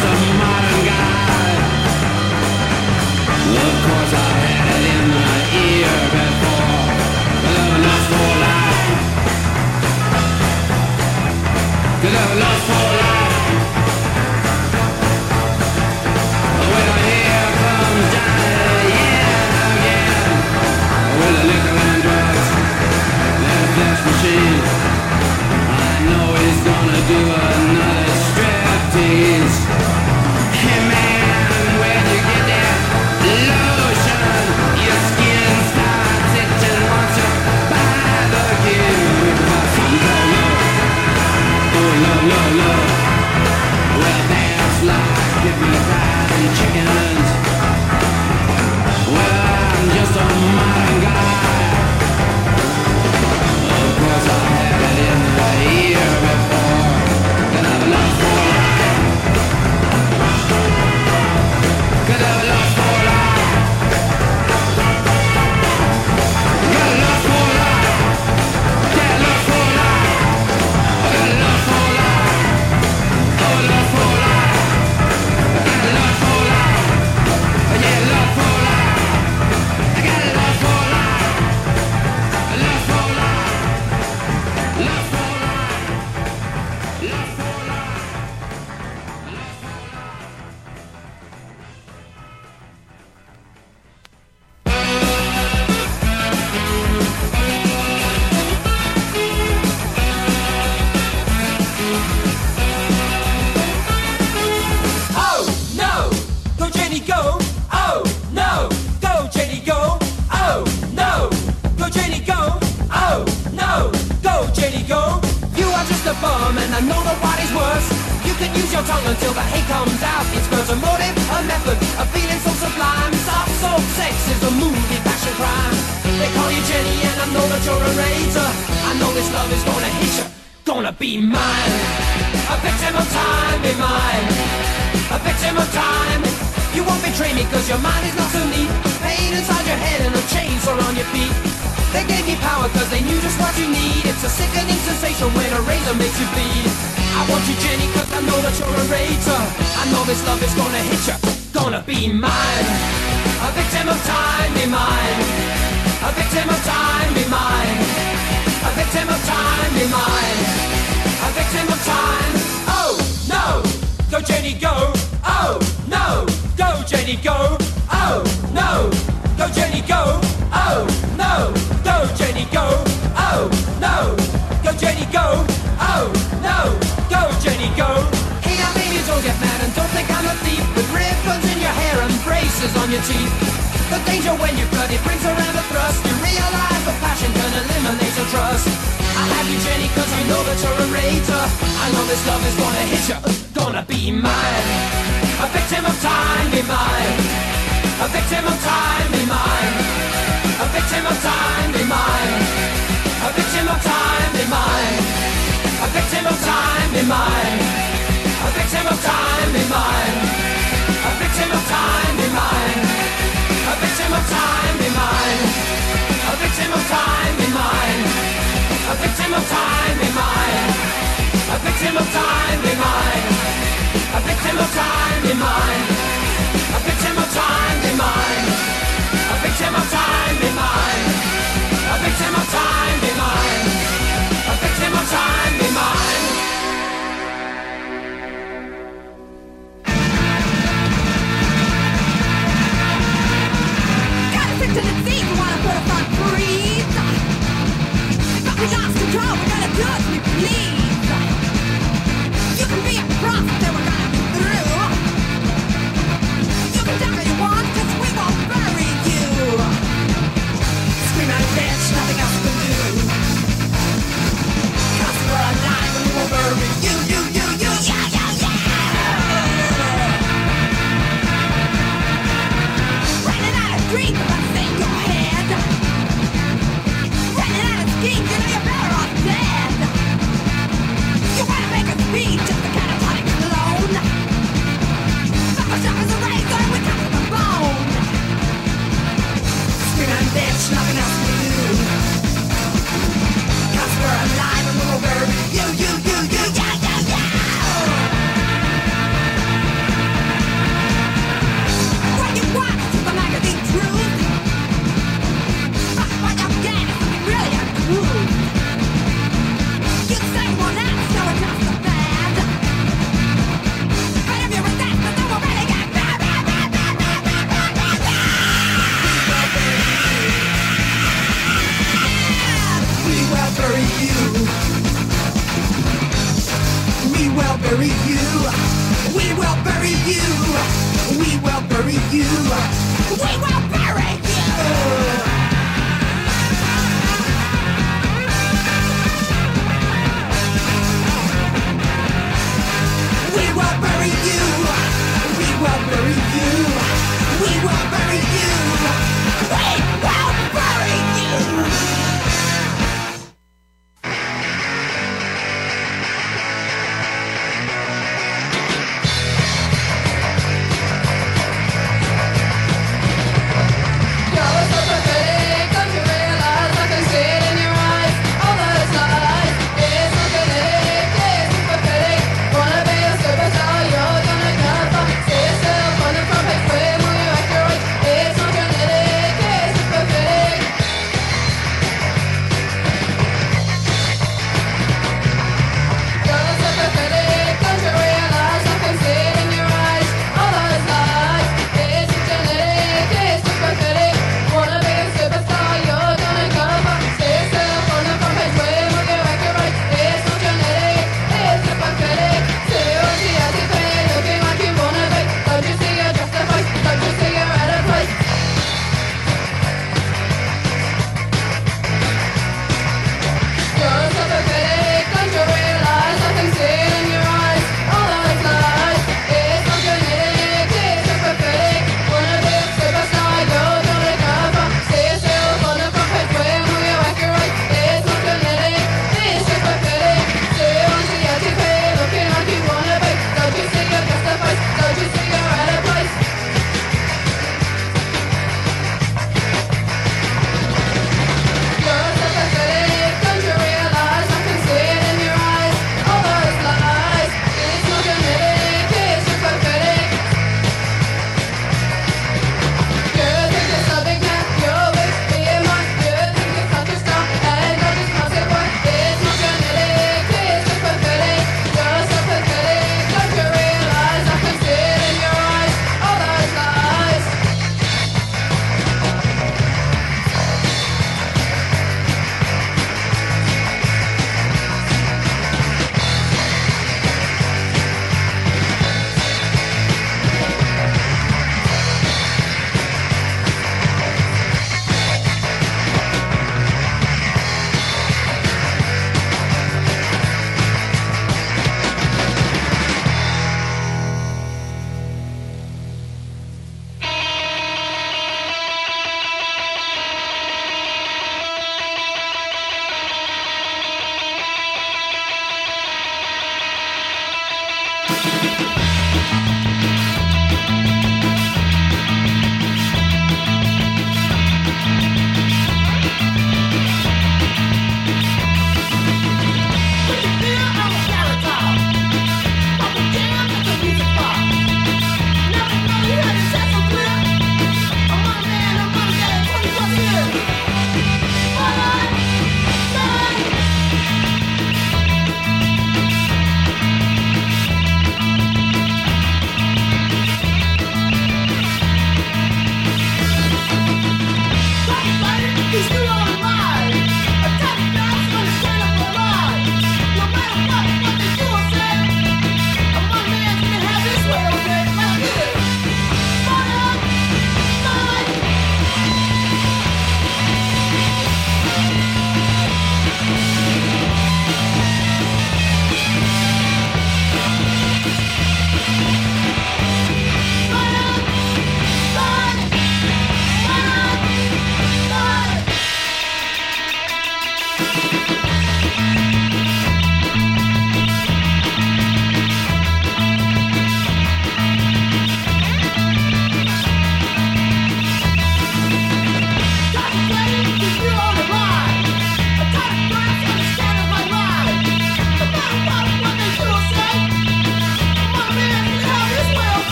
los animales.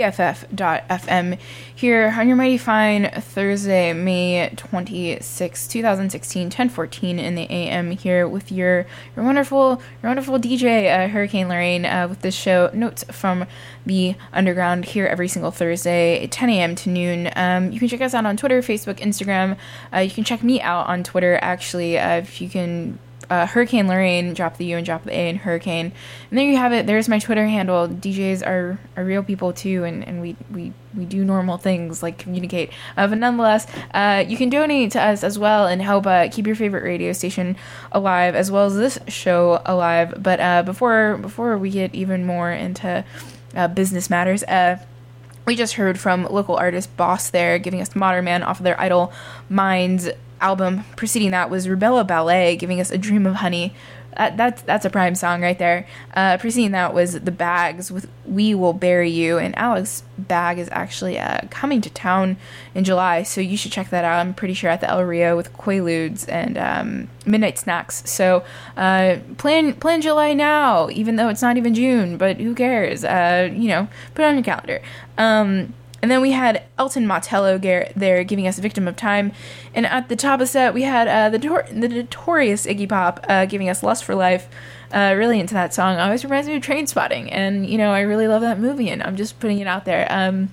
BFF.FM here on your mighty fine Thursday, May 26, 2016, 1014 in the AM here with your, your wonderful, your wonderful DJ, uh, Hurricane Lorraine, uh, with this show, Notes from the Underground here every single Thursday, 10 a.m. to noon. Um, you can check us out on Twitter, Facebook, Instagram. Uh, you can check me out on Twitter, actually, uh, if you can uh, Hurricane Lorraine, drop the U and drop the A in Hurricane. And there you have it. There's my Twitter handle. DJs are, are real people too, and, and we, we, we do normal things like communicate. Uh, but nonetheless, uh, you can donate to us as well and help uh, keep your favorite radio station alive, as well as this show alive. But uh, before before we get even more into uh, business matters, we just heard from local artist Baus there giving us Modern Man off of their Idol Minds album. Preceding that was Rubella Ballet giving us A Dream of Honey. Uh, that's that's a prime song right there. Uh, preceding that was The Bags with We Will Bury You, and Alice Bag is actually uh, coming to town in July, so you should check that out. I'm pretty sure at the El Rio with Quaaludes and um, Midnight Snacks. So uh, plan plan July now, even though it's not even June, but who cares? Uh, you know, put it on your calendar. Um, and then we had Elton Motello there giving us Victim of Time. And at the top of set, we had uh, the, the notorious Iggy Pop uh, giving us Lust for Life. Uh, really into that song. Always reminds me of Trainspotting. And, you know, I really love that movie, and I'm just putting it out there. Um,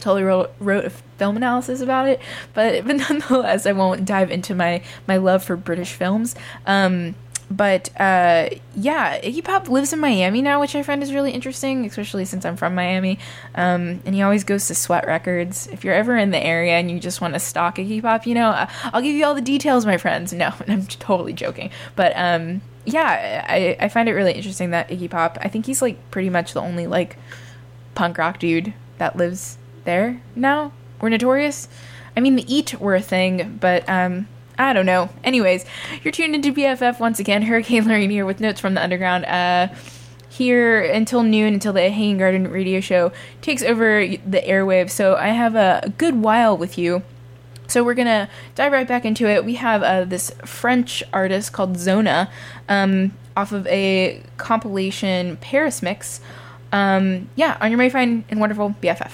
totally wrote, wrote a film analysis about it, but, but nonetheless, I won't dive into my, my love for British films. Um, but uh, yeah, Iggy Pop lives in Miami now, which I find is really interesting, especially since I'm from Miami. Um, and he always goes to Sweat Records. If you're ever in the area and you just want to stalk Iggy Pop, you know, I'll give you all the details, my friends. No, I'm totally joking. But um, yeah, I, I find it really interesting that Iggy Pop, I think he's like pretty much the only like punk rock dude that lives there now. We're notorious. I mean, the Eat were a thing, but um, I don't know. Anyways, you're tuned into BFF once again. Hurricane Lorraine here with notes from the underground. Uh, here until noon until the Hanging Garden radio show takes over the airwaves. So I have a, good while with you. So we're gonna dive right back into it. We have uh, this French artist called Zona um, off of a compilation Paris mix. Um, yeah, on your May Fine and Wonderful BFF.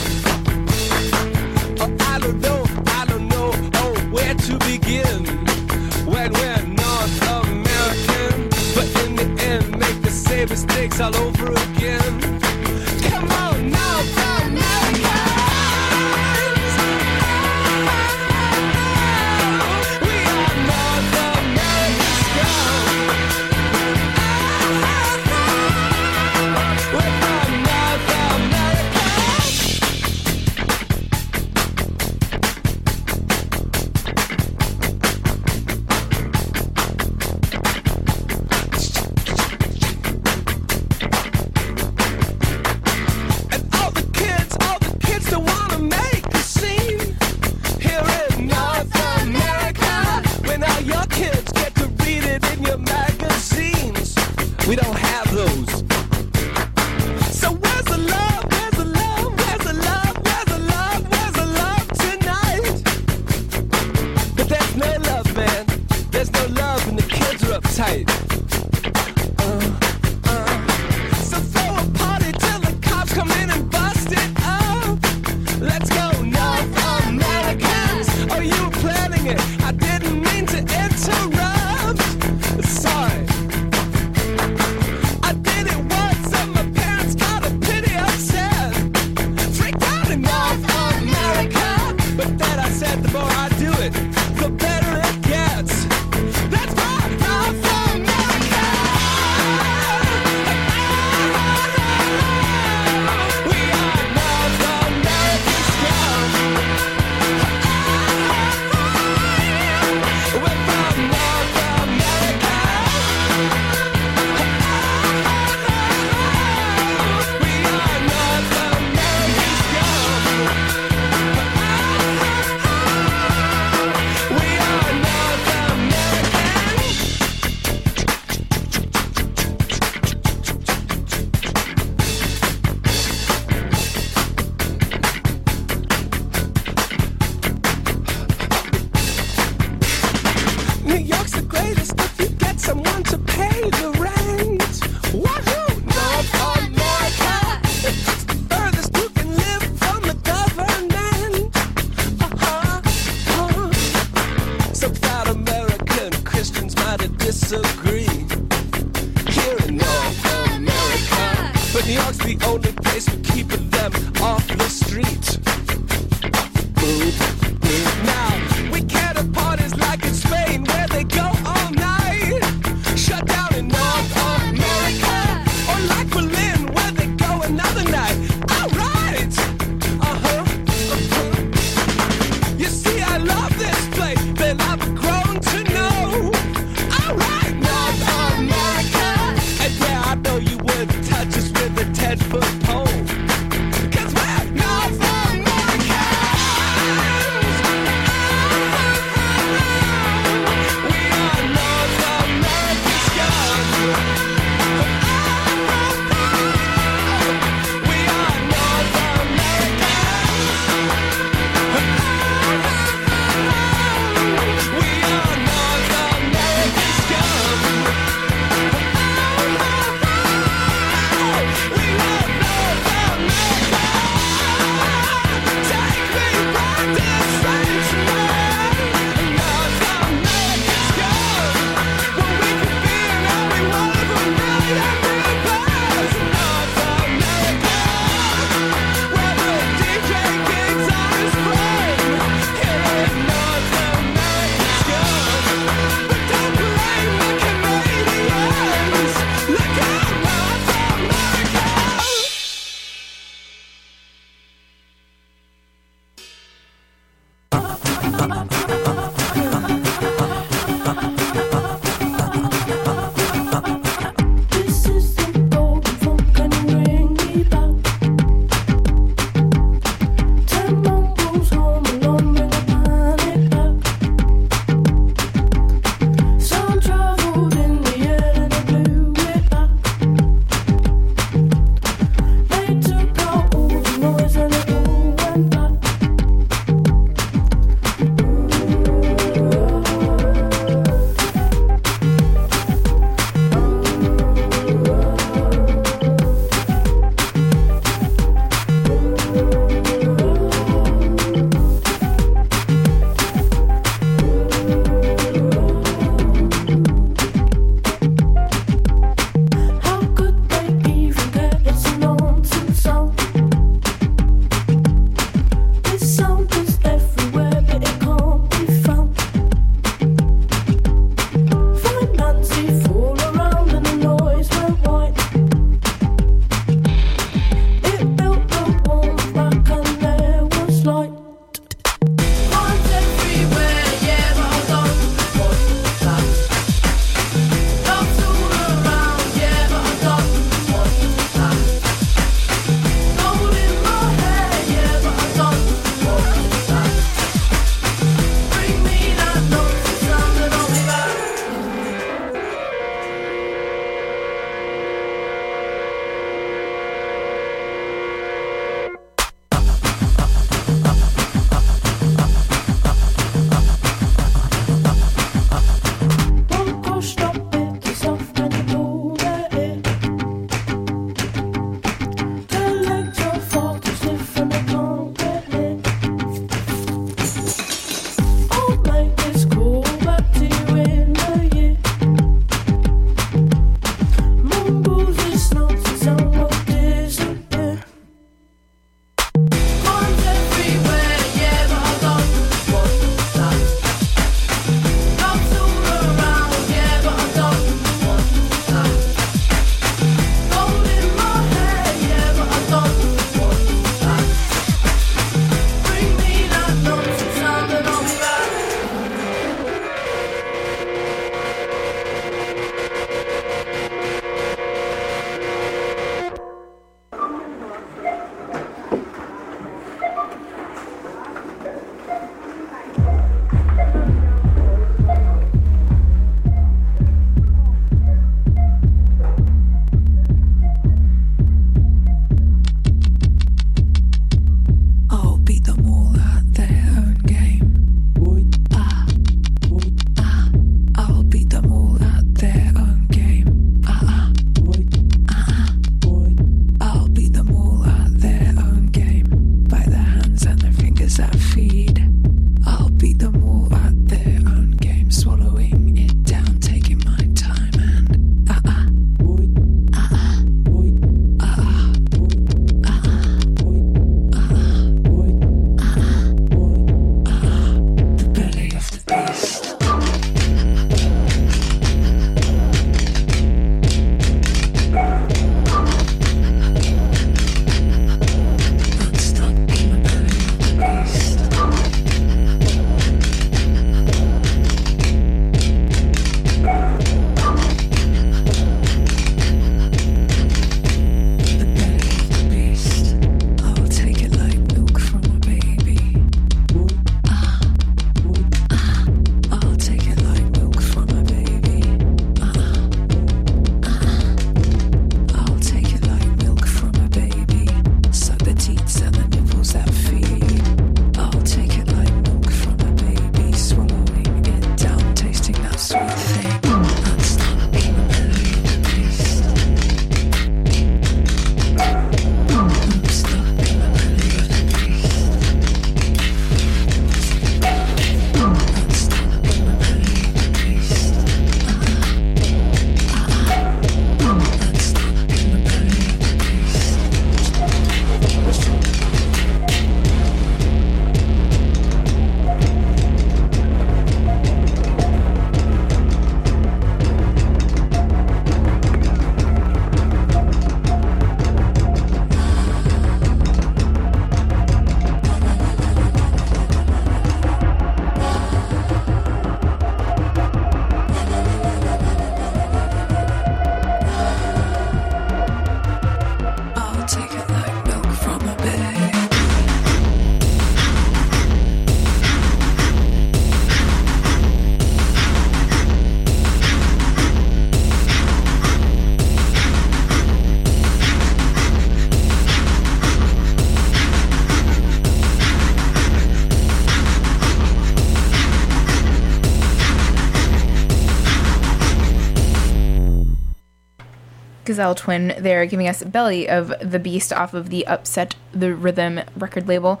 Gazelle Twin They're giving us Belly of the Beast off of the Upset the Rhythm record label.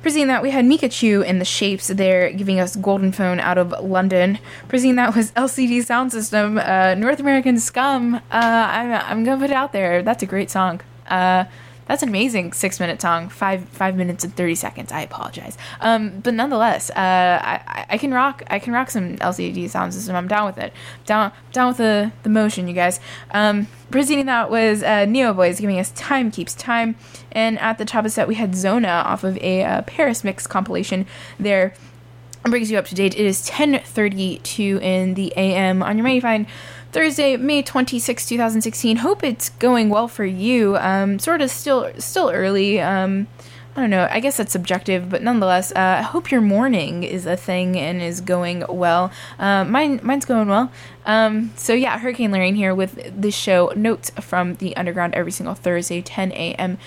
Preceding that, we had Micachu in the Shapes They're giving us Golden Phone out of London. Preceding that was LCD Soundsystem, uh, North American Scum. Uh, I'm, I'm gonna put it out there. That's a great song. Uh, that's amazing six minute song, five five minutes and thirty seconds. I apologize, um, but nonetheless, uh, I, I can rock I can rock some LCD Soundsystem. I'm down with it. Down down with the the motion, you guys. Um, preceding that was uh, Neo Boys giving us "Time Keeps Time," and at the top of the set we had Zona off of a uh, Paris mix compilation. There brings you up to date. It is 10:32 in the AM on your Mighty Fine Thursday, May 26, 2016. Hope it's going well for you. Um, sort of still still early. Um, I don't know. I guess that's subjective, but nonetheless, uh, I hope your morning is a thing and is going well. Uh, mine, mine's going well. Um, so yeah, Hurricane Lorraine here with this show. Notes from the Underground every single Thursday, 10 a.m.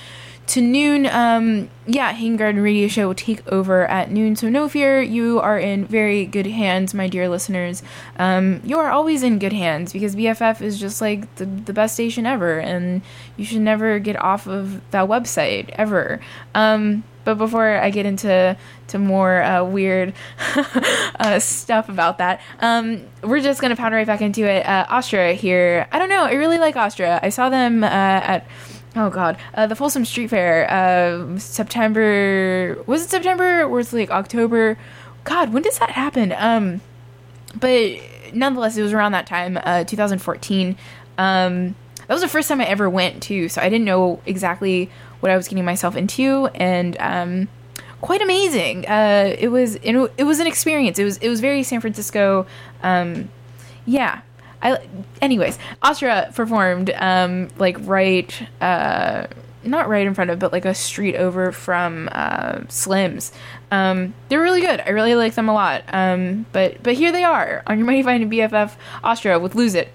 to noon. Um, yeah, Garden Radio Show will take over at noon. So no fear, you are in very good hands, my dear listeners. Um, you are always in good hands because BFF is just like the, the best station ever, and you should never get off of that website ever. Um, but before I get into to more uh, weird uh, stuff about that, um, we're just gonna pound right back into it. Uh, Austra here. I don't know. I really like Austra. I saw them uh, at oh god uh, the Folsom Street Fair. Uh, September was it September or was it like October? God, when does that happen? Um, but nonetheless, it was around that time, uh, 2014. Um, that was the first time I ever went too, so I didn't know exactly what I was getting myself into, and um, quite amazing. Uh, it was it, it was an experience. It was it was very San Francisco. Um, yeah. I, anyways, Austra performed um, like right, uh, not right in front of, but like a street over from uh, Slim's. Um, they're really good. I really like them a lot. Um, but but here they are on your Mighty Fine BFF Austra with Lose It.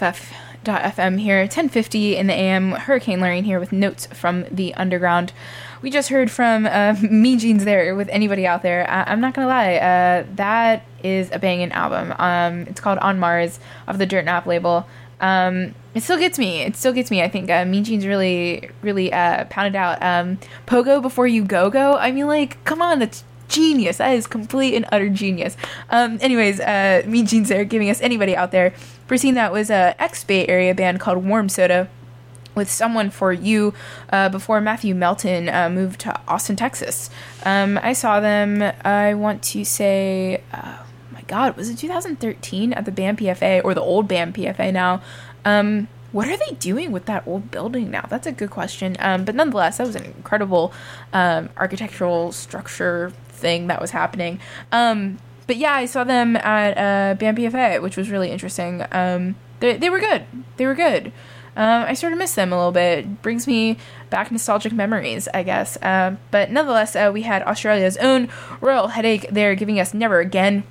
BFF.FM here, 1050 in the AM, Hurricane Lorraine here with notes from the underground. We just heard from uh, Mean Jeans there with anybody out there. I- am not going to lie, uh, that is a banging album. Um, it's called On Mars of the Dirt Nap label. Um, it still gets me. It still gets me. I think uh, Mean Jeans really, really uh, pounded out um, Pogo Before You Go Go. I mean, like, come on, that's genius. That is complete and utter genius. Um, anyways, uh, Mean Jeans there giving us anybody out there Foreseen that was a ex Bay Area band called Warm Soda with someone for you uh, before Matthew Melton uh, moved to Austin, Texas. Um, I saw them, I want to say, oh my God, was it 2013 at the BAM PFA or the old BAM PFA now? Um, what are they doing with that old building now? That's a good question. Um, but nonetheless, that was an incredible um, architectural structure thing that was happening. Um, but yeah, I saw them at uh, BAM PFA, which was really interesting. Um, they, they were good. They were good. Um, I sort of miss them a little bit. It brings me back nostalgic memories, I guess. Um, but nonetheless, uh, we had Australia's own Royal Headache there giving us Never Again.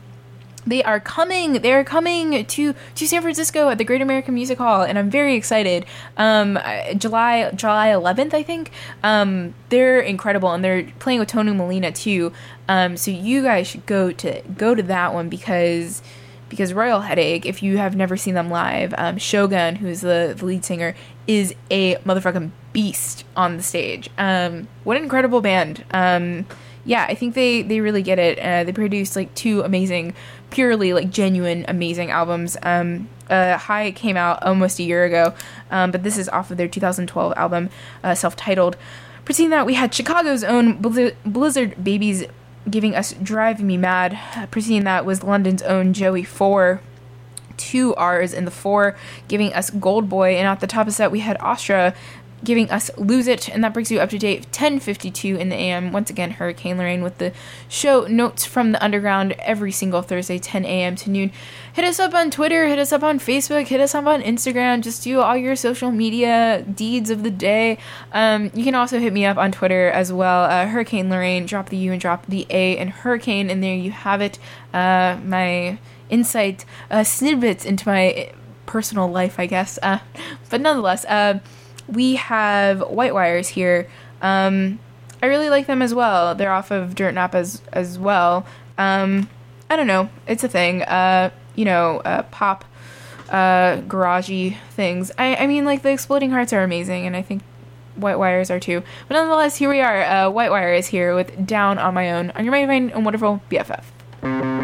They are coming. They are coming to to San Francisco at the Great American Music Hall, and I'm very excited. Um, July July 11th, I think. Um, they're incredible, and they're playing with Tony Molina too. Um, so you guys should go to go to that one because because Royal Headache, if you have never seen them live, um, Shogun, who's the, the lead singer, is a motherfucking beast on the stage. Um, what an incredible band. Um, yeah, I think they, they really get it. Uh, they produced like two amazing, purely like genuine, amazing albums. Um, uh, High came out almost a year ago, um, but this is off of their 2012 album, uh, self titled. Preceding that, we had Chicago's own Blizz- Blizzard Babies giving us Driving Me Mad. Uh, preceding that was London's own Joey Fourr. Two R's in the four, giving us Gold Boy. And at the top of set, we had Austra giving us Lose It. And that brings you up to date 1052 in the AM. Once again, Hurricane Lorraine with the show Notes from the Underground every single Thursday, 10 a.m. to noon. Hit us up on Twitter, hit us up on Facebook, hit us up on Instagram. Just do all your social media deeds of the day. Um, you can also hit me up on Twitter as well. Uh, Hurricane Lorraine, drop the U and drop the A and Hurricane, and there you have it. Uh, my insight uh, snippets into my personal life, I guess. Uh, but nonetheless, uh, we have White Wires here. Um, I really like them as well. They're off of Dirt Nap as as well. Um, I don't know. It's a thing. Uh, you know, uh, pop, uh, garagey things. I, I mean, like the Exploding Hearts are amazing, and I think White Wires are too. But nonetheless, here we are. Uh, White Wire is here with Down on My Own on your fine and wonderful BFF.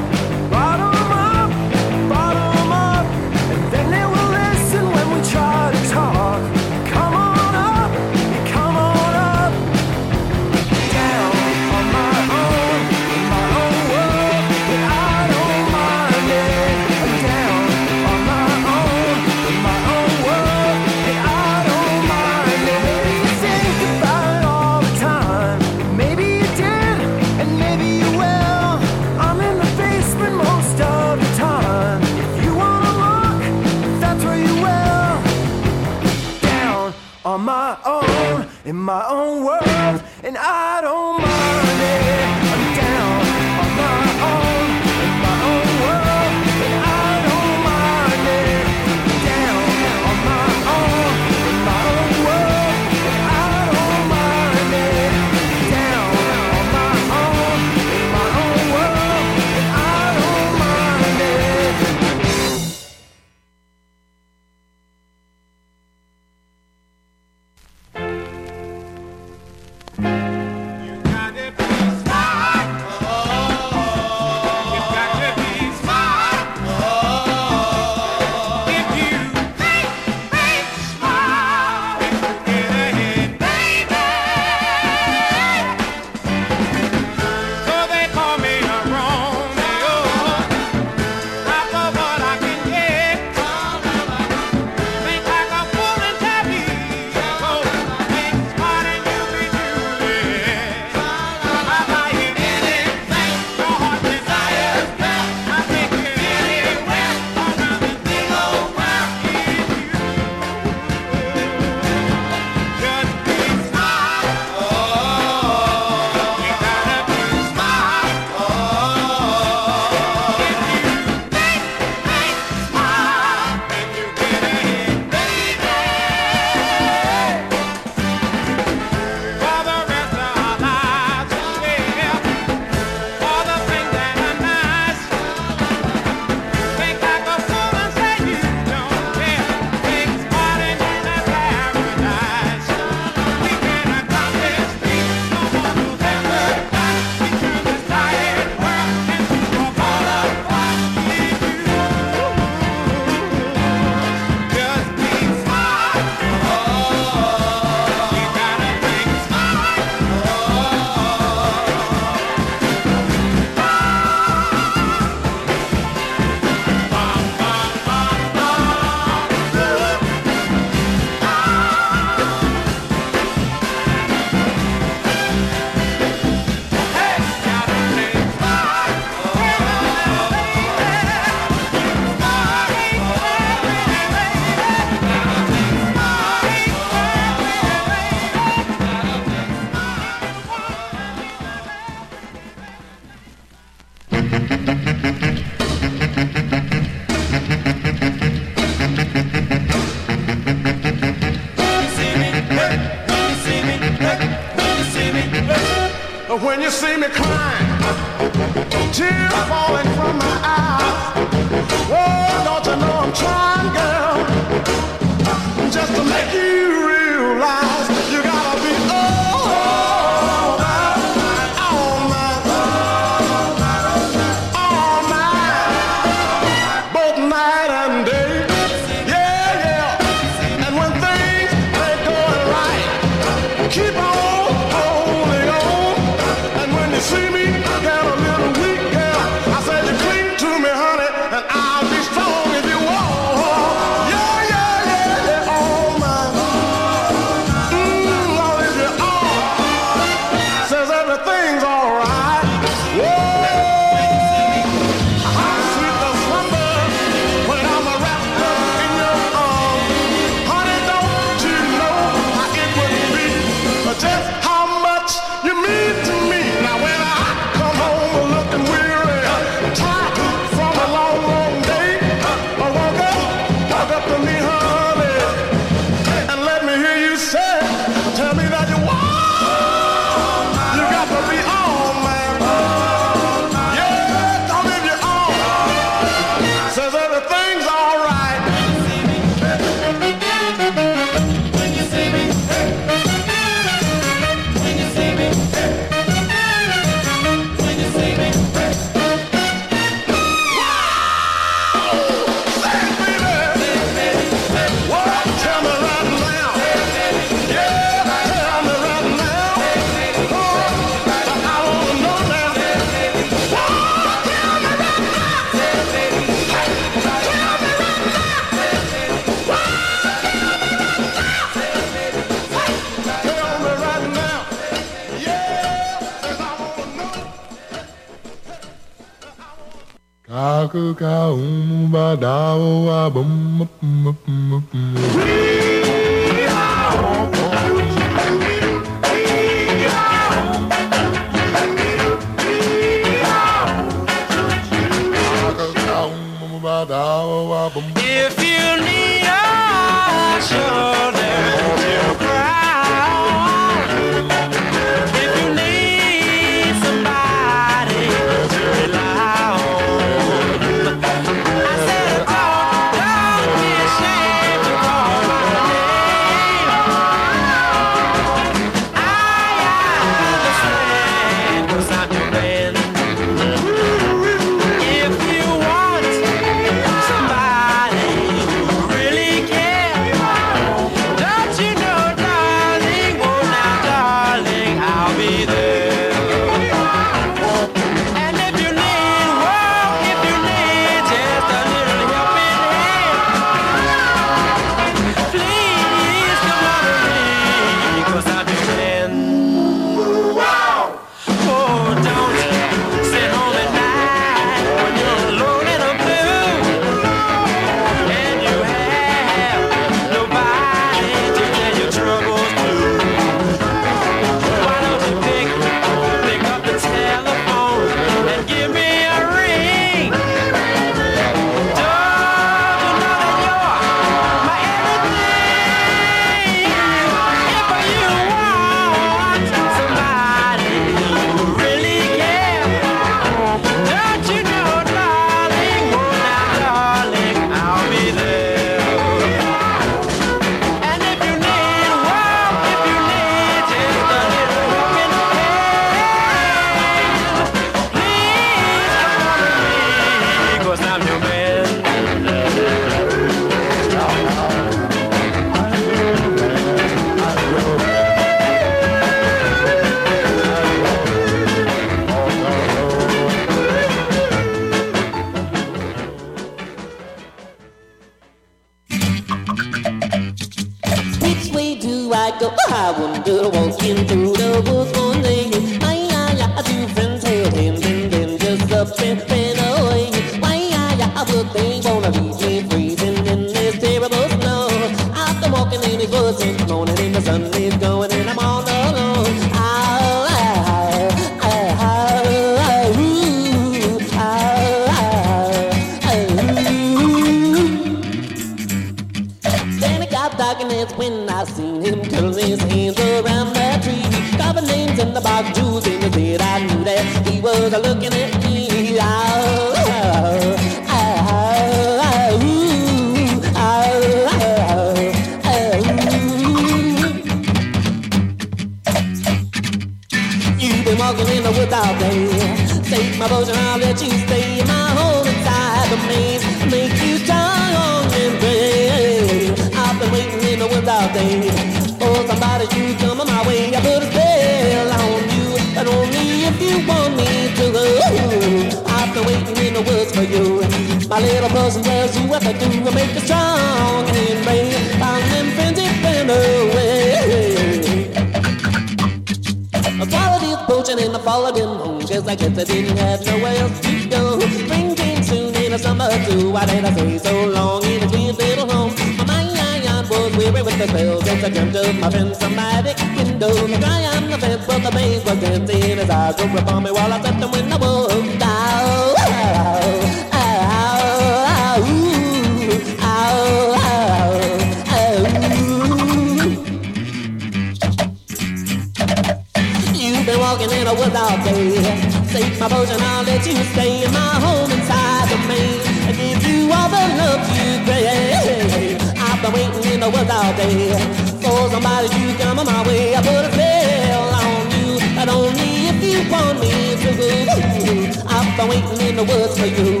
waiting in the woods for you.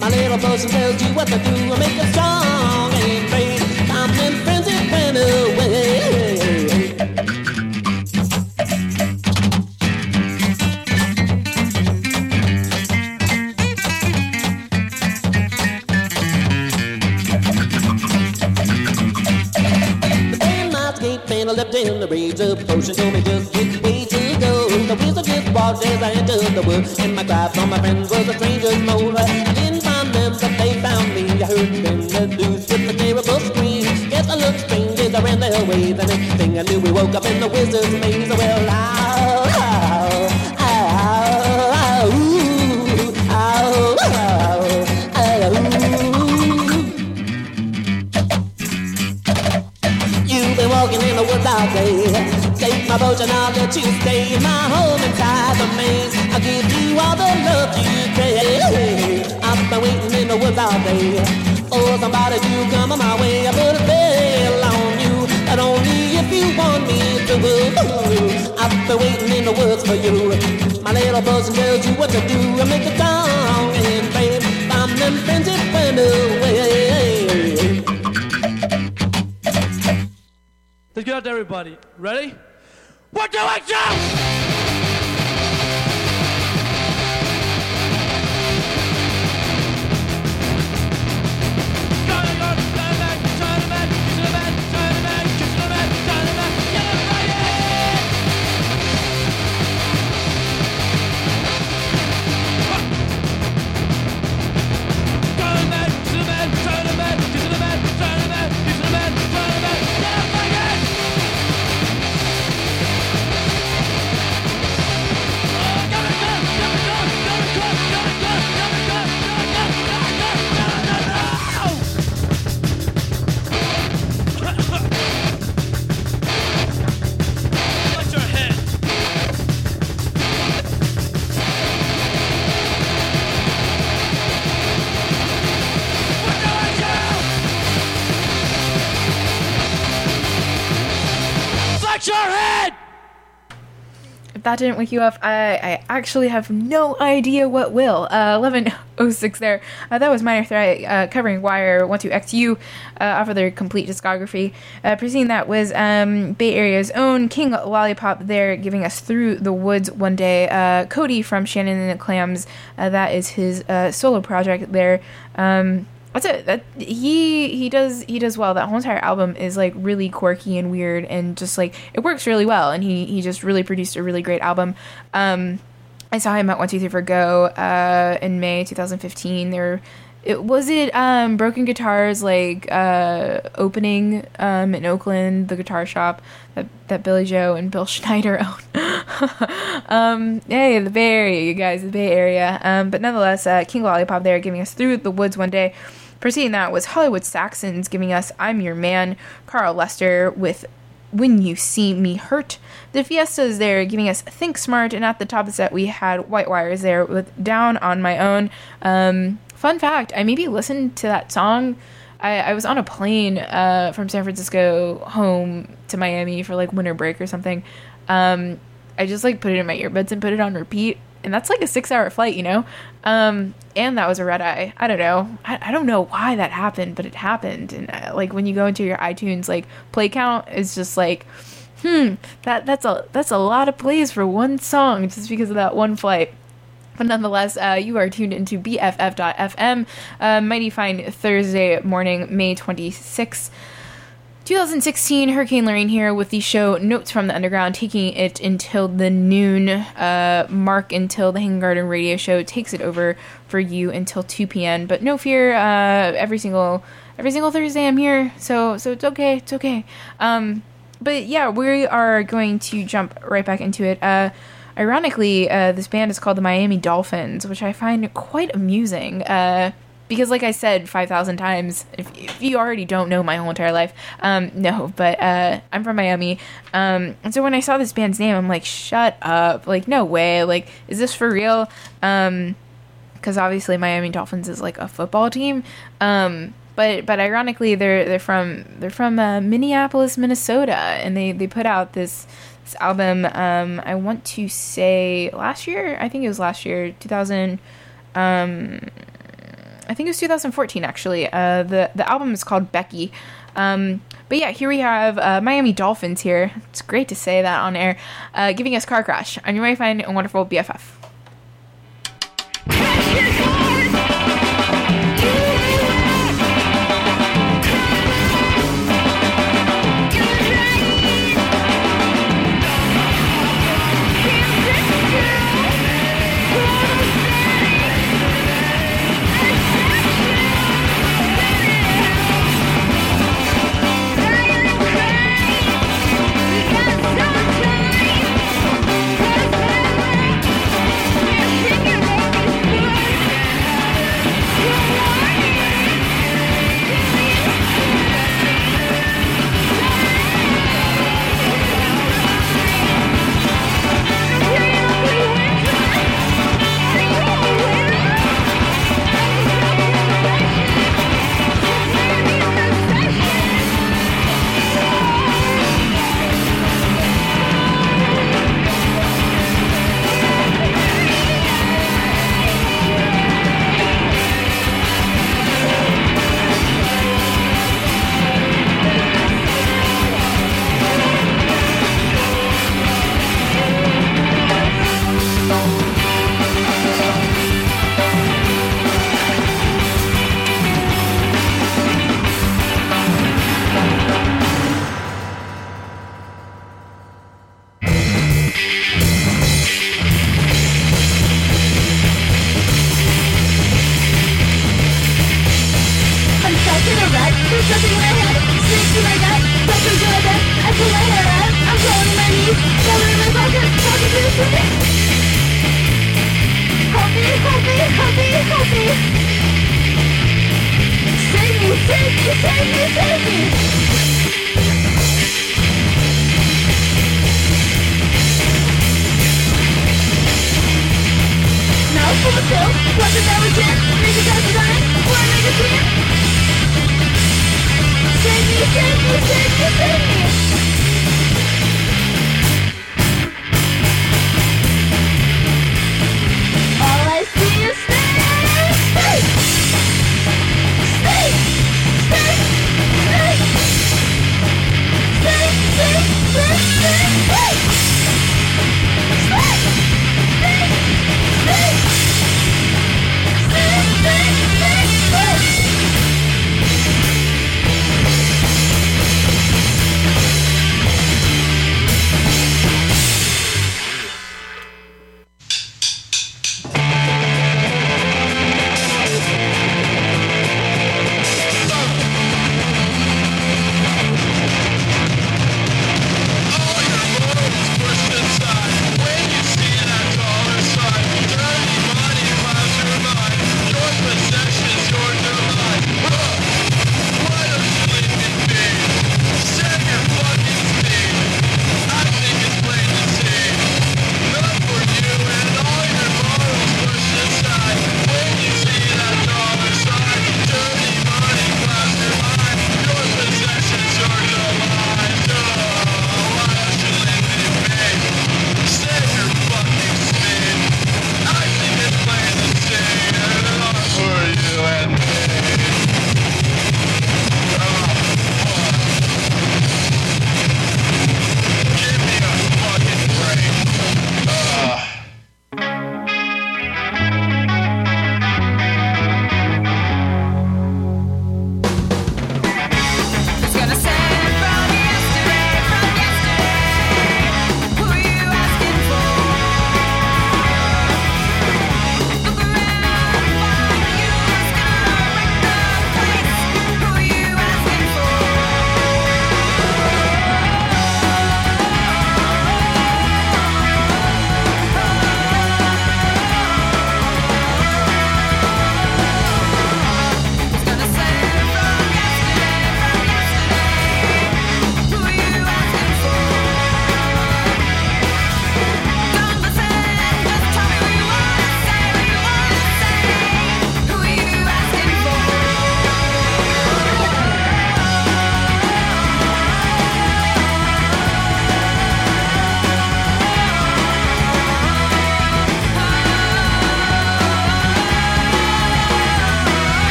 My little bosun tells you what to do. Make a song. that didn't wake you up, I, I actually have no idea what will. Uh, 1106 there. Uh, that was Minor Threat uh, covering Wire 12XU uh, off of their complete discography. Uh, preceding that was um, Bay Area's own King Lollipop there giving us Through the Woods One Day. Uh, Cody from Shannon and the Clams, uh, that is his solo project there. Um, that's it. That he he does he does well. That whole entire album is like really quirky and weird and just like it works really well. And he he just really produced a really great album. Um, I saw him at One Two Three Four Go uh, in May 2015. There it was it um, broken guitars like uh, opening um, in oakland the guitar shop that, that billie joe and bill schneider own um, hey the bay area you guys the bay area um, but nonetheless uh, king lollipop there giving us through the woods one day Preceding that was Hollywood Saxons giving us I'm Your Man, Carl Lester with When You See Me Hurt. The Fiesta is there giving us Think Smart, and at the top of the set we had White Wires there with Down on My Own. Um, fun fact, I maybe listened to that song. I, I was on a plane uh, from San Francisco home to Miami for like winter break or something. Um, I just like put it in my earbuds and put it on repeat and that's like a six hour flight, you know? Um, and that was a red eye. I don't know. I, I don't know why that happened, but it happened. And uh, like when you go into your iTunes like play count, is just like, hmm, that that's a that's a lot of plays for one song just because of that one flight. But nonetheless, uh, you are tuned into BFF.FM, uh, Mighty Fine Thursday morning, May 26th. 2016, Hurricane Lorraine here with the show Notes from the Underground, taking it until the noon uh, mark until the Hanging Garden radio show takes it over for you until 2 p.m. But no fear, uh, every single every single Thursday I'm here, so so it's okay, it's okay. Um, but yeah, we are going to jump right back into it. Uh, ironically, uh, this band is called the Miami Dolphins, which I find quite amusing. Because, like I said 5,000 times, if, if you already don't know my whole entire life, um, no, but uh, I'm from Miami. Um, and so when I saw this band's name, I'm like, shut up. Like, no way. Like, is this for real? Um, because obviously Miami Dolphins is like a football team. Um, but but ironically, they're they're from they're from uh, Minneapolis, Minnesota, and they they put out this this album. Um, I want to say last year. I think it was last year, 2000. Um, I think it was 2014 actually. Uh, the the album is called Becky. Um, but yeah, here we have uh, Miami Dolphins here. It's great to say that on air, uh, giving us Car Crash on your way find a wonderful BFF.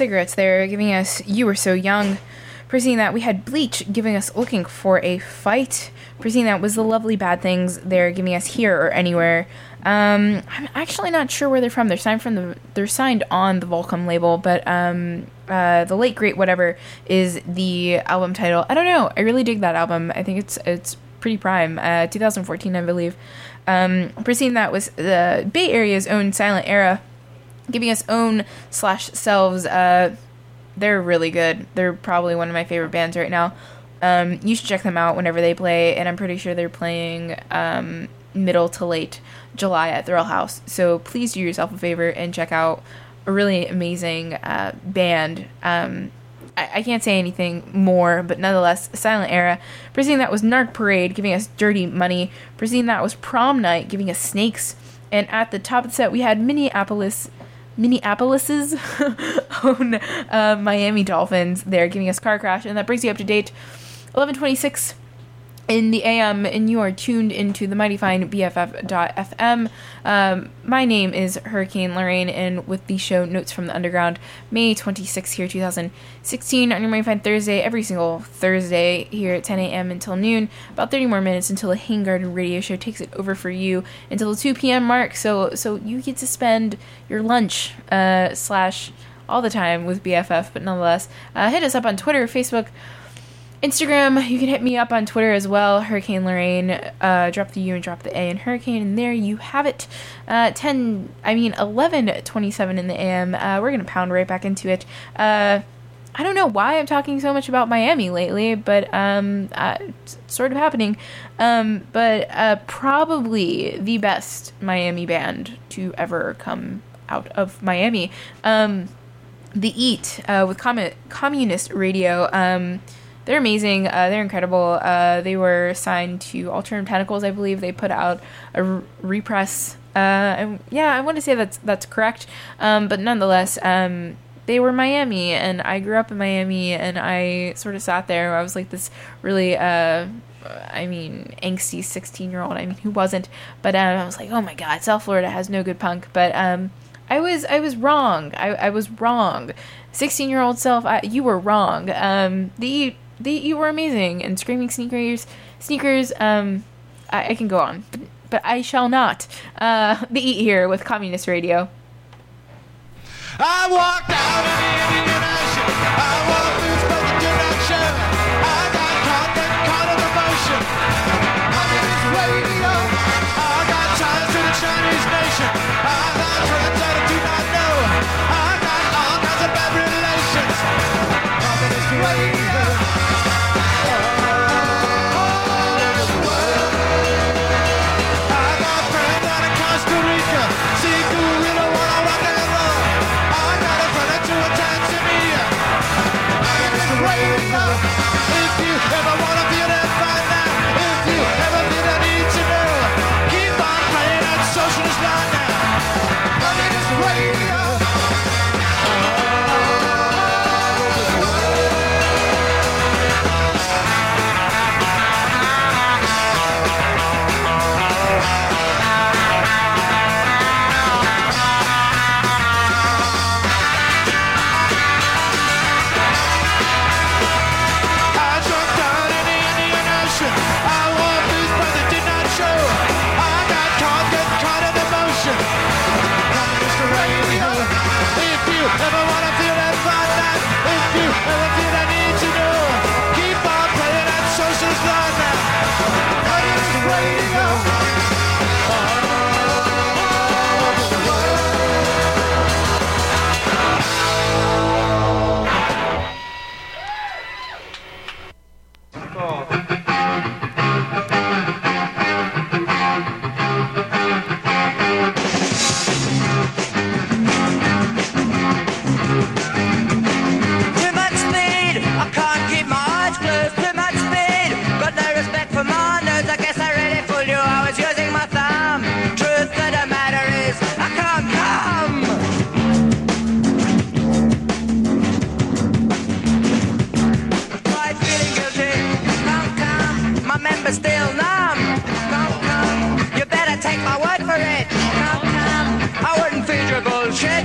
Cigarettes there, giving us You Were So Young. Preceding that, we had Bleach giving us Looking for a Fight. Preceding that was The Lovely Bad Things there, giving us Here or Anywhere. Um, I'm actually not sure where they're from. They're signed from the they're signed on the Volcom label, but um, uh, the late great whatever is the album title. I don't know. I really dig that album. I think it's it's pretty prime. Uh, 2014, I believe. Um, preceding that was the Bay Area's own Silent Era, giving us own slash selves. Uh, they're really good. They're probably one of my favorite bands right now. Um, you should check them out whenever they play, and I'm pretty sure they're playing um, middle to late July at Thrill House. So please do yourself a favor and check out a really amazing uh, band. Um, I, can't say anything more, but nonetheless, Silent Era. Preceding that was Narc Parade, giving us Dirty Money. Preceding that was Prom Night, giving us Snakes. And at the top of the set, we had Minneapolis. Minneapolis's own uh, Miami Dolphins. They're giving us car crash and that brings you up to date. 1126 in the AM, and you are tuned into the mighty fine BFF.FM. Um, my name is Hurricane Lorraine, and with the show Notes from the Underground, May 26th here, 2016, on your Mighty Fine Thursday, every single Thursday here at 10 a.m. until noon. About 30 more minutes until the Hang Garden radio show takes it over for you until the 2 p.m. mark. So, so you get to spend your lunch uh, slash all the time with BFF, but nonetheless, uh, hit us up on Twitter, Facebook. Instagram, you can hit me up on Twitter as well, Hurricane Lorraine. Uh, drop the U and drop the A in Hurricane, and there you have it. Uh, 10, I mean, 11 27 in the AM. Uh, we're going to pound right back into it. Uh, I don't know why I'm talking so much about Miami lately, but um, uh, sort of happening. Um, but uh, probably the best Miami band to ever come out of Miami. Um, the Eat with Com- Communist Radio. Um, they're amazing. Uh, they're incredible. Uh, they were signed to Alternate Tentacles, I believe. They put out a r- repress. Uh, yeah, I want to say that's that's correct. Um, but nonetheless, um, they were Miami, and I grew up in Miami, and I sort of sat there. I was like this really. Uh, I mean, angsty 16 year old. I mean, who wasn't? But um, I was like, oh my god, South Florida has no good punk. But um, I was I was wrong. I, I was wrong. 16 year old self, I, you were wrong. Um, the the you were amazing and screaming sneakers sneakers. Um, I, I can go on, but, but I shall not. Uh, the eat here with Communist Radio. I walked out of the Ocean. I walked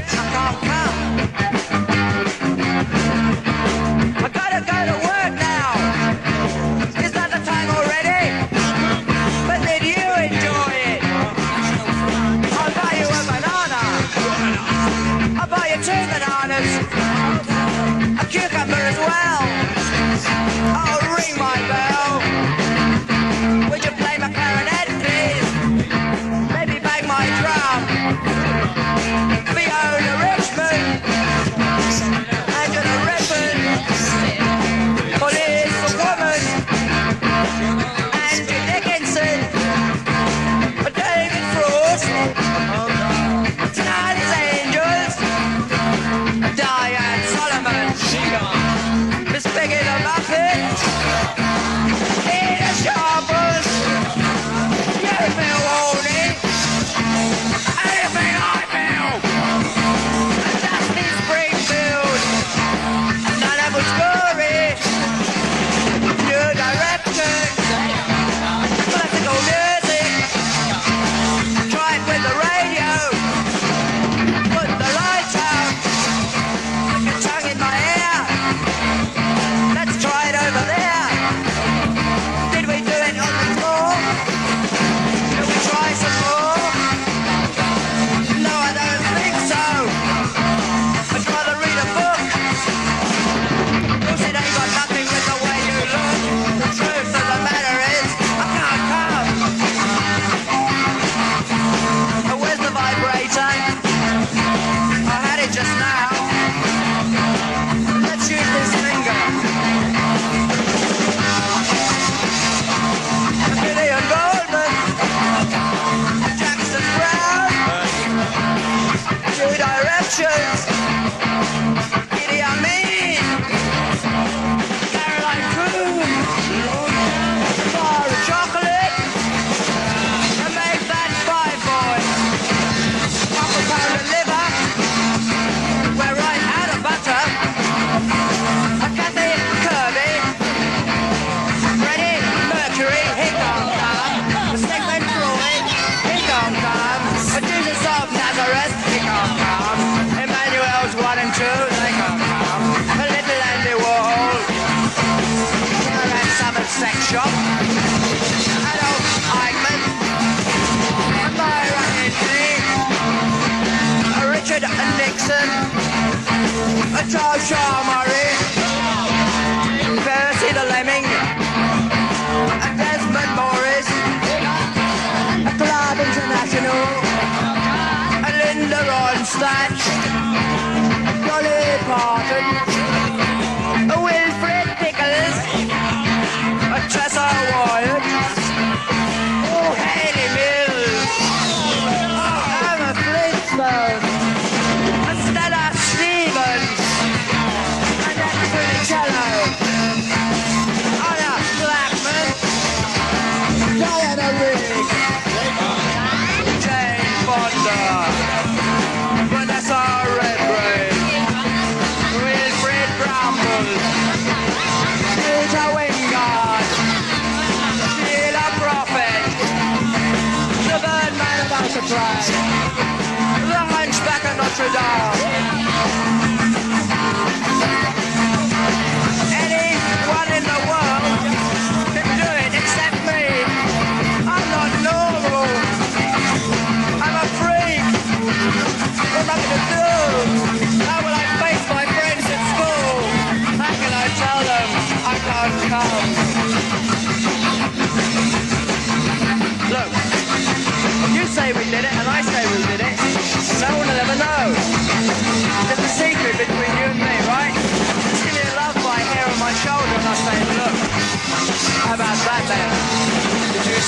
Chaka Khan.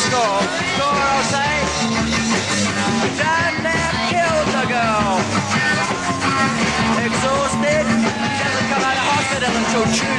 score. Score, I'll say. Killed the girl. Exhausted, she hasn't come out of hospital until June.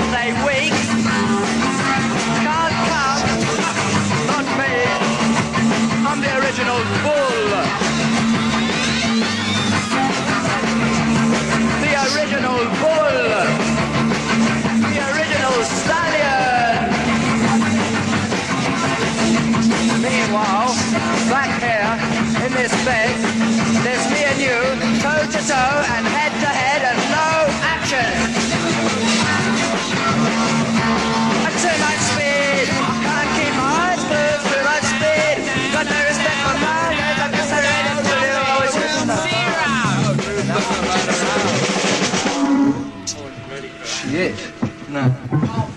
Now.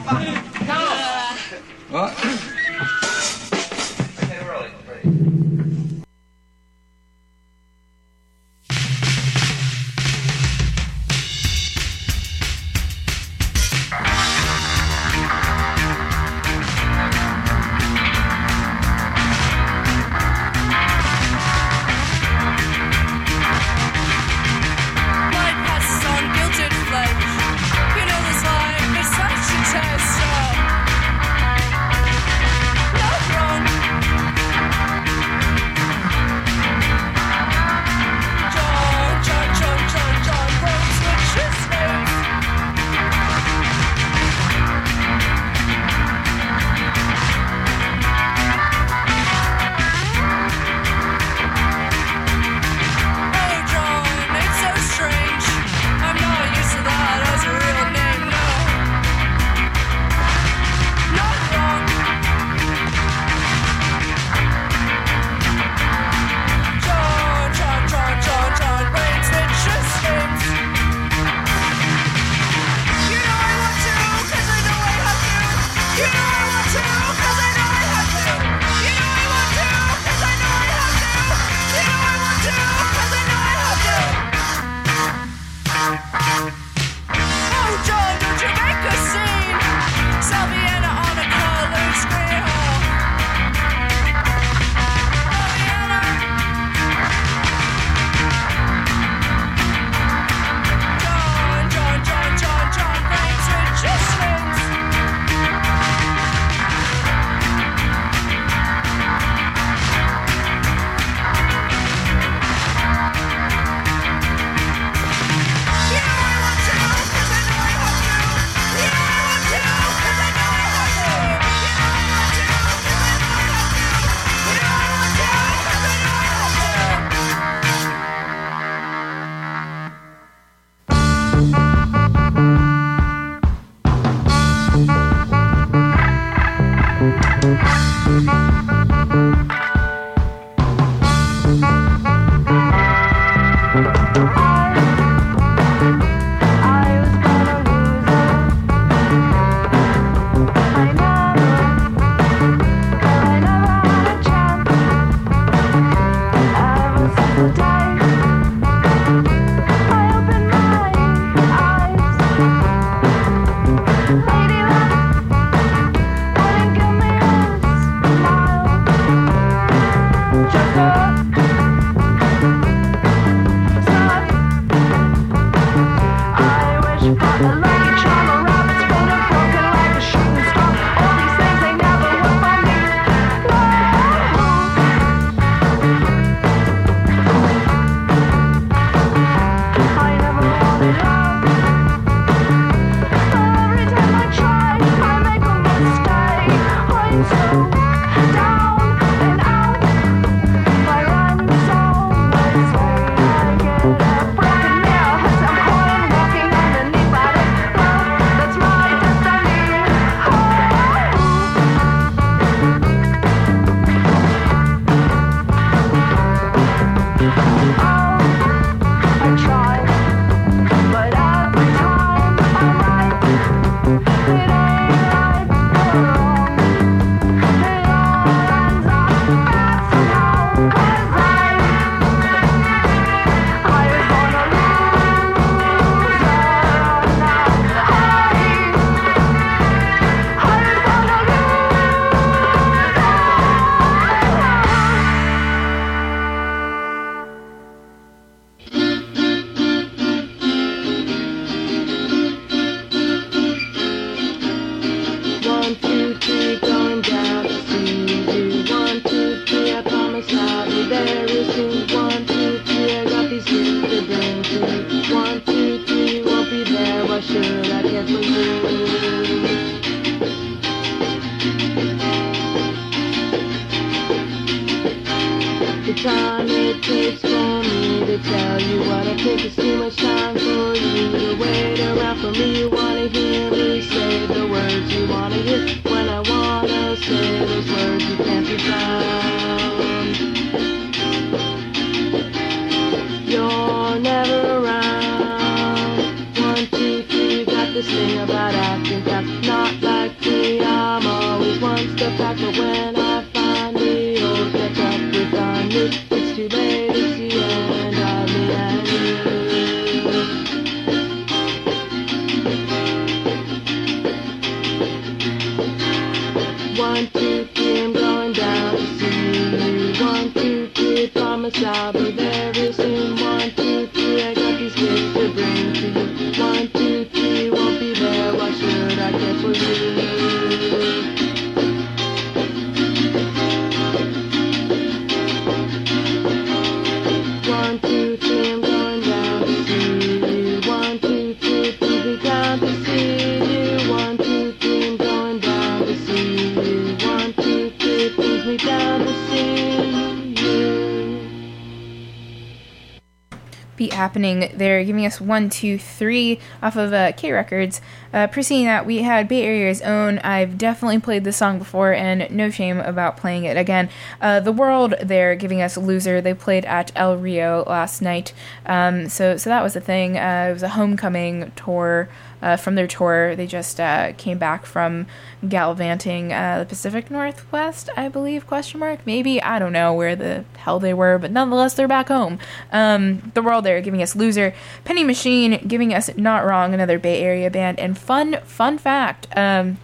Beat happening. They're giving us one, two, three off of uh, K Records. Uh, preceding that, we had Bay Area's own. I've definitely played this song before, and no shame about playing it again. Uh, the World, they're giving us Loser. They played at El Rio last night, um, so so that was a thing. Uh, it was a homecoming tour. Uh, from their tour, they just uh, came back from gallivanting uh, the Pacific Northwest, I believe. Question mark? Maybe I don't know where the hell they were, but nonetheless, they're back home. Um, the World, they're giving us Loser. Penny Machine giving us Not Wrong, another Bay Area band. And fun fun fact, um,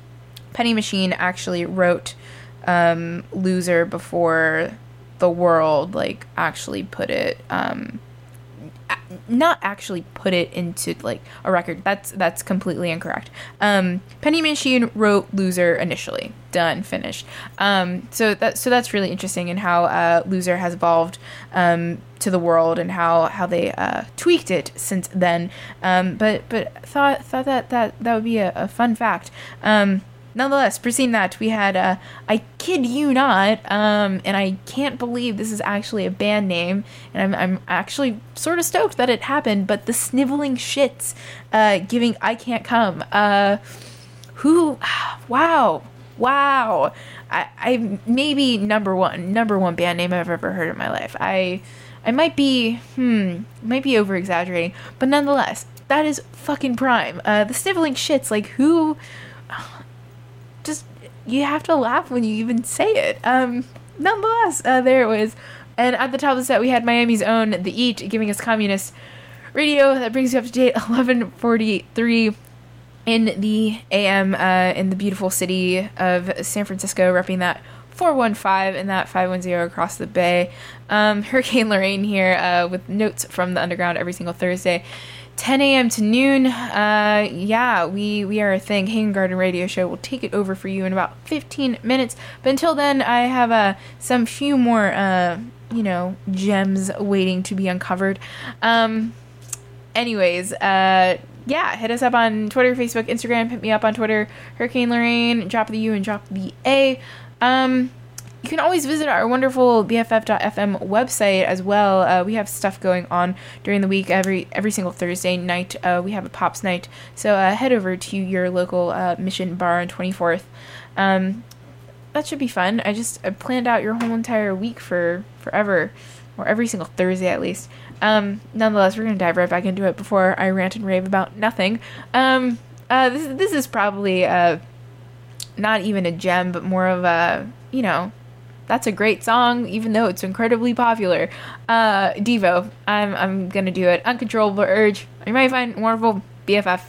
Penny Machine actually wrote um, Loser before the World like actually put it. Um, not actually put it into like a record. That's that's completely incorrect. Um, Penny Machine wrote "Loser" initially, done, finished. Um, so that so that's really interesting in how uh, "Loser" has evolved um, to the world and how how they uh, tweaked it since then. Um, but but thought thought that that that would be a, a fun fact. Nonetheless, preceding that, we had uh, I kid you not, um, and I can't believe this is actually a band name, and I'm, I'm actually sort of stoked that it happened. But the Sniveling Shits, uh, giving I Can't Come, uh, who, wow, wow, I, I maybe number one number one band name I've ever heard in my life. I I might be hmm might be over exaggerating, but nonetheless, that is fucking prime. Uh, the Sniveling Shits, like who just you have to laugh when you even say it. Um, nonetheless, uh, there it was. And at the top of the set, we had Miami's own The Eat giving us communist radio. That brings you up to date 1143 in the AM uh, in the beautiful city of San Francisco, repping that 415 and that 510 across the bay. Um, Hurricane Lorraine here uh, with notes from the underground every single Thursday. 10 a.m. to noon. Uh, yeah, we we are a thing. Hanging Garden Radio Show will take it over for you in about 15 minutes. But until then, I have uh, some few more, uh, you know, gems waiting to be uncovered. Um, anyways, uh, yeah, hit us up on Twitter, Facebook, Instagram. Hit me up on Twitter, Hurricane Lorraine. Drop the U and drop the A. Um, you can always visit our wonderful BFF.fm website as well. Uh, we have stuff going on during the week. Every every single Thursday night, uh, we have a pops night. So uh, head over to your local uh, Mission Bar on 24th. Um, that should be fun. I just I planned out your whole entire week for forever, or every single Thursday at least. Um, nonetheless, we're gonna dive right back into it before I rant and rave about nothing. Um, uh, this this is probably uh, not even a gem, but more of a you know that's a great song, even though it's incredibly popular. Uh, Devo, I'm I'm gonna do it. Uncontrollable urge. You might find wonderful BFF.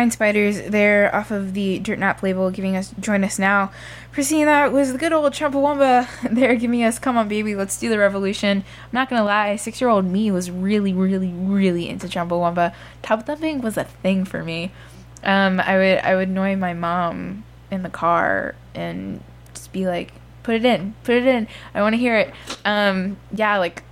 Mind Spiders there off of the Dirtnap label, giving us Join Us Now. Preceding that was the good old Chumbawamba there, giving us Come On Baby, Let's Do the Revolution. I'm not gonna lie, six year old me was really, really, really into Chumbawamba. Top thumping was a thing for me. Um, I would I would annoy my mom in the car and just be like, put it in, put it in. I want to hear it. Um, yeah, like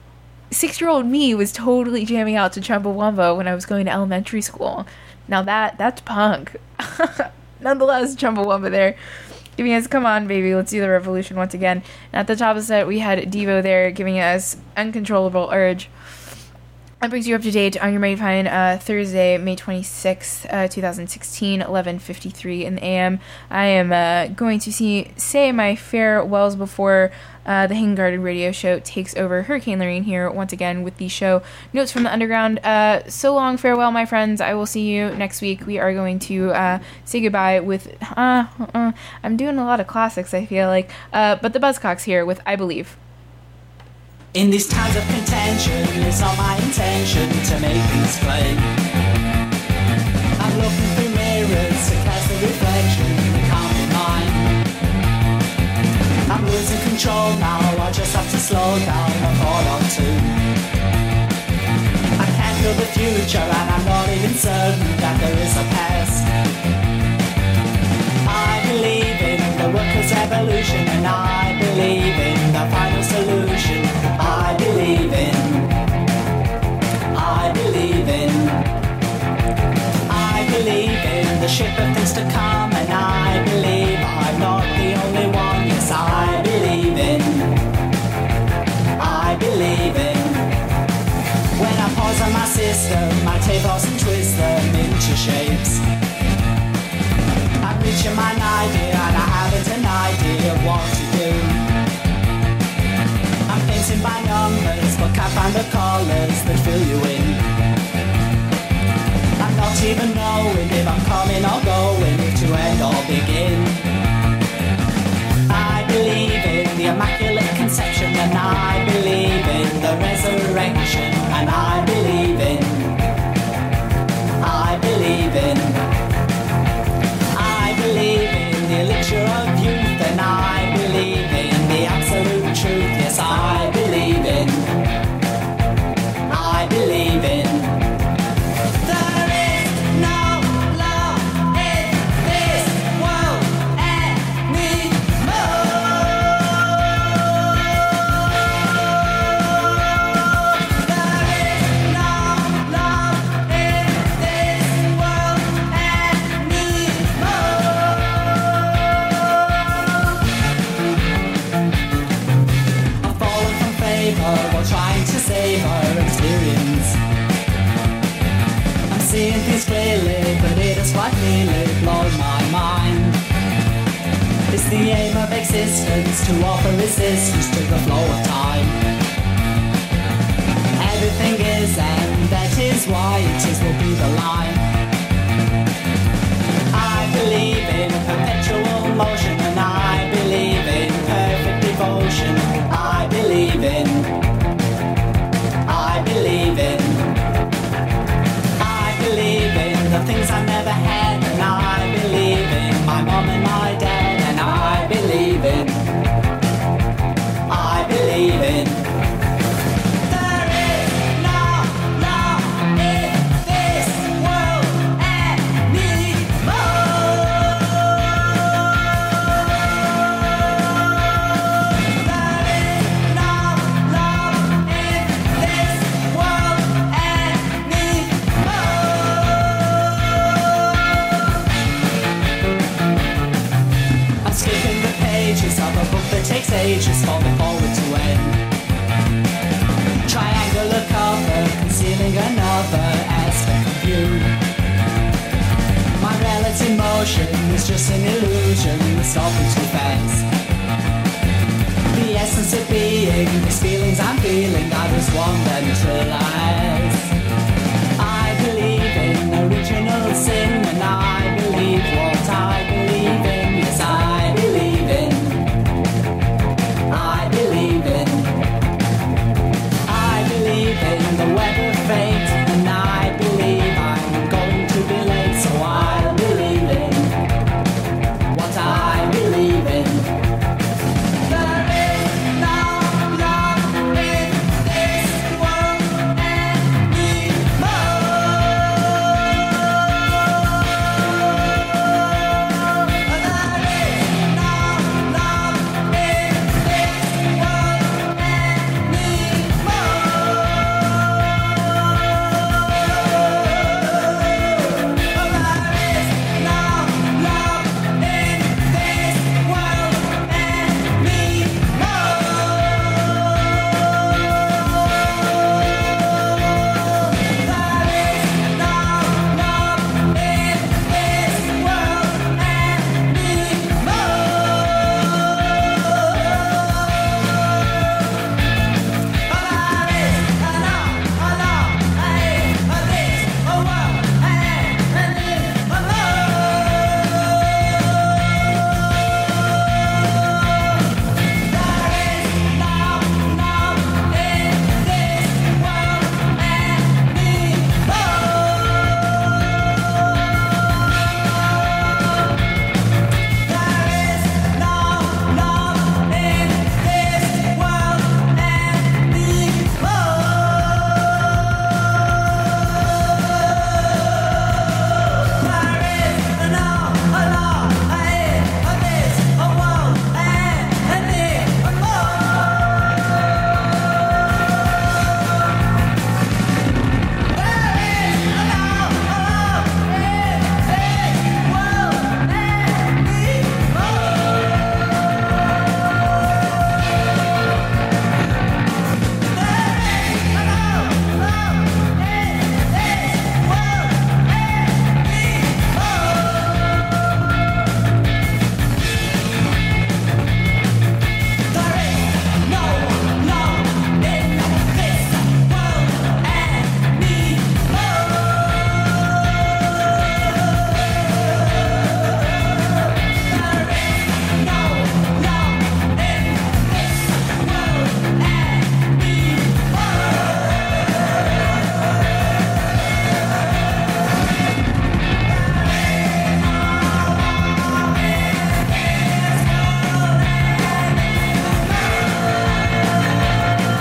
six year old me was totally jamming out to Chumbawamba when I was going to elementary school. Now that that's punk. Nonetheless, Chumbawamba there. Giving us come on baby, let's do the revolution once again. And at the top of the set we had Devo there giving us uncontrollable urge. That brings you up to date on your Mighty Fine uh, Thursday, May 26th, uh, 2016, 11.53 in the AM. I am uh, going to see say my farewells before uh, the Hanging Garden radio show takes over. Hurricane Lorraine here once again with the show Notes from the Underground. Uh, so long, farewell, my friends. I will see you next week. We are going to uh, say goodbye with... I'm doing a lot of classics, I feel like. But the Buzzcocks here with I Believe. In these times of contention, it's not my intention to make things plain. I'm looking through mirrors to catch the reflection that can't be mine. I'm losing control now, I just have to slow down a thought or two. I can't feel the future and I'm not even certain that there is a past. I believe in the workers' revolution and I believe in the final solution. Ship of things to come and I believe I'm not the only one. Yes, I believe in. I believe in. When I pause on my system, I tables and twist them into shapes. I'm reaching my idea and I haven't an idea what to do. I'm painting by numbers, but can't find the colours that fill you in. Not even knowing if I'm coming or going, if to end or begin. I believe in the immaculate conception, and I believe in the resurrection, and I existence to offer resistance to the flow of time. Everything is, and that is why it is will be the line. I believe in perpetual motion, and I